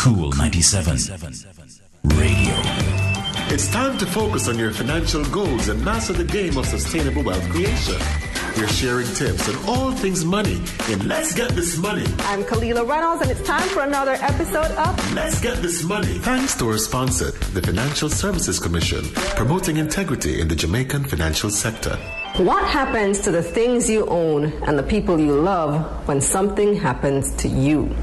Cool 97. Radio. It's time to focus on your financial goals and master the game of sustainable wealth creation. We're sharing tips on all things money in Let's Get This Money. I'm Kalila Reynolds, and it's time for another episode of Let's Get This Money. Thanks to our sponsor, the Financial Services Commission, promoting integrity in the Jamaican financial sector. What happens to the things you own and the people you love when something happens to you?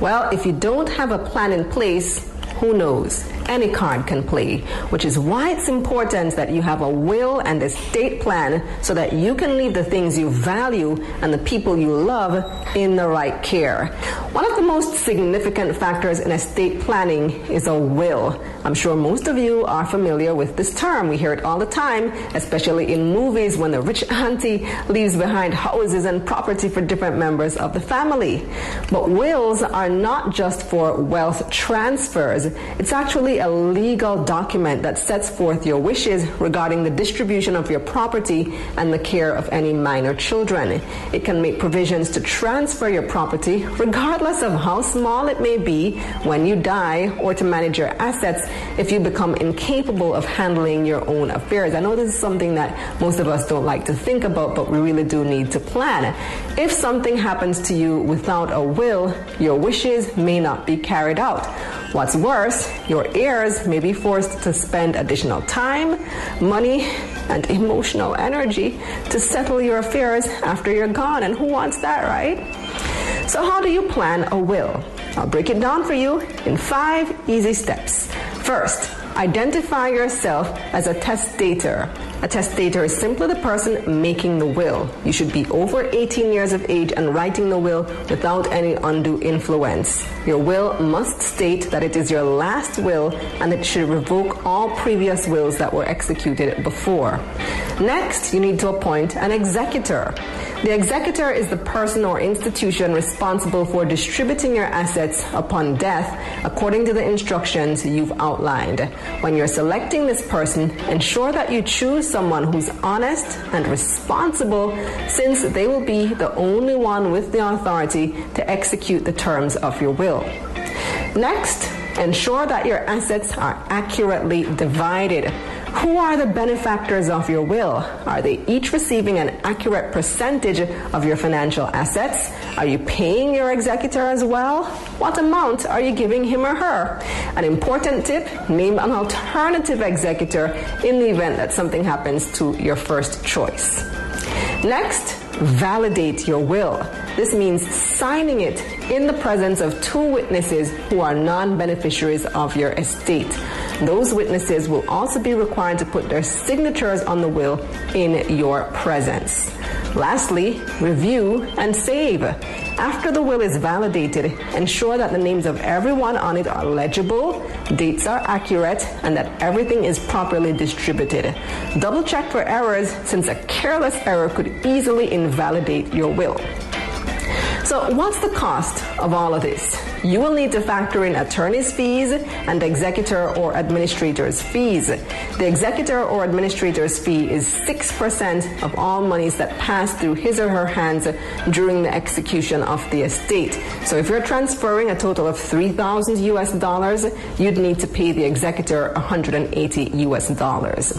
Well, if you don't have a plan in place, who knows? Any card can play, which is why it's important that you have a will and estate plan so that you can leave the things you value and the people you love in the right care. One of the most significant factors in estate planning is a will. I'm sure most of you are familiar with this term. We hear it all the time, especially in movies when the rich auntie leaves behind houses and property for different members of the family. But wills are not just for wealth transfers. It's actually a legal document that sets forth your wishes regarding the distribution of your property and the care of any minor children. It can make provisions to transfer your property, regardless of how small it may be, when you die, or to manage your assets if you become incapable of handling your own affairs. I know this is something that most of us don't like to think about, but we really do need to plan. If something happens to you without a will, your wishes may not be carried out. What's worse, your heirs may be forced to spend additional time, money, and emotional energy to settle your affairs after you're gone. And who wants that, right? So, how do you plan a will? I'll break it down for you in five easy steps. First, identify yourself as a testator. A testator is simply the person making the will. You should be over 18 years of age and writing the will without any undue influence. Your will must state that it is your last will and it should revoke all previous wills that were executed before. Next, you need to appoint an executor. The executor is the person or institution responsible for distributing your assets upon death according to the instructions you've outlined. When you're selecting this person, ensure that you choose someone who's honest and responsible since they will be the only one with the authority to execute the terms of your will. Next, ensure that your assets are accurately divided. Who are the benefactors of your will? Are they each receiving an accurate percentage of your financial assets? Are you paying your executor as well? What amount are you giving him or her? An important tip name an alternative executor in the event that something happens to your first choice. Next, validate your will. This means signing it in the presence of two witnesses who are non beneficiaries of your estate. Those witnesses will also be required to put their signatures on the will in your presence. Lastly, review and save. After the will is validated, ensure that the names of everyone on it are legible, dates are accurate, and that everything is properly distributed. Double check for errors since a careless error could easily invalidate your will. So, what's the cost of all of this? You will need to factor in attorney's fees and executor or administrator's fees. The executor or administrator's fee is 6% of all monies that pass through his or her hands during the execution of the estate. So if you're transferring a total of 3,000 US dollars, you'd need to pay the executor 180 US dollars.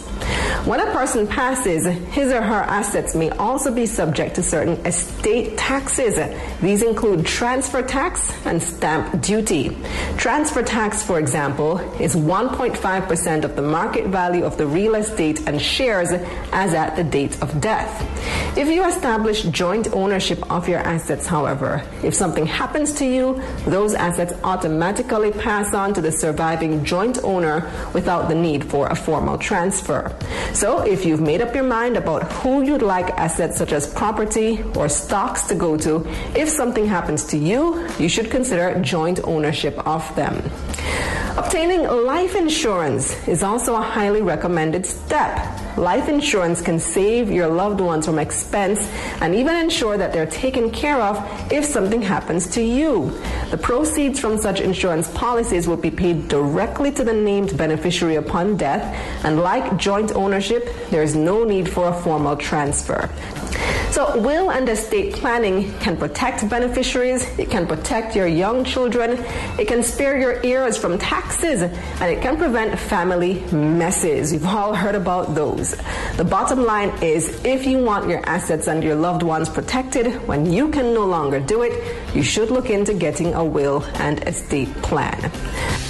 When a person passes, his or her assets may also be subject to certain estate taxes. These include transfer tax and stamp duty. Transfer tax, for example, is 1.5% of the market value of the real estate and shares as at the date of death. If you establish joint ownership of your assets, however, if something happens to you, those assets automatically pass on to the surviving joint owner without the need for a formal transfer. So if you've made up your mind about who you'd like assets such as property or stocks to go to, if something happens to you, you should consider joint ownership of them. Obtaining life insurance is also a highly recommended step. Life insurance can save your loved ones from expense and even ensure that they're taken care of if something happens to you. The proceeds from such insurance policies will be paid directly to the named beneficiary upon death, and like joint ownership, there is no need for a formal transfer. So, will and estate planning can protect beneficiaries, it can protect your young children, it can spare your heirs from taxes, and it can prevent family messes. You've all heard about those. The bottom line is if you want your assets and your loved ones protected when you can no longer do it, you should look into getting a will and estate plan.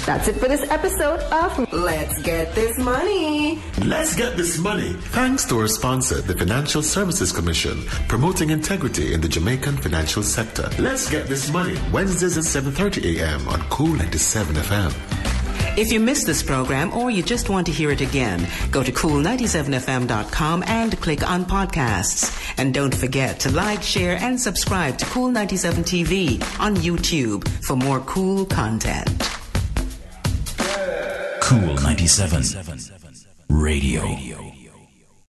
That's it for this episode of Let's Get This Money. Let's get this money. Thanks to our sponsor, the Financial Services Commission, promoting integrity in the Jamaican financial sector. Let's get this money. Wednesdays at 7:30 a.m. on Cool 97 FM. If you missed this program or you just want to hear it again, go to cool97fm.com and click on podcasts. And don't forget to like, share, and subscribe to Cool 97 TV on YouTube for more cool content. Cool 97 Radio.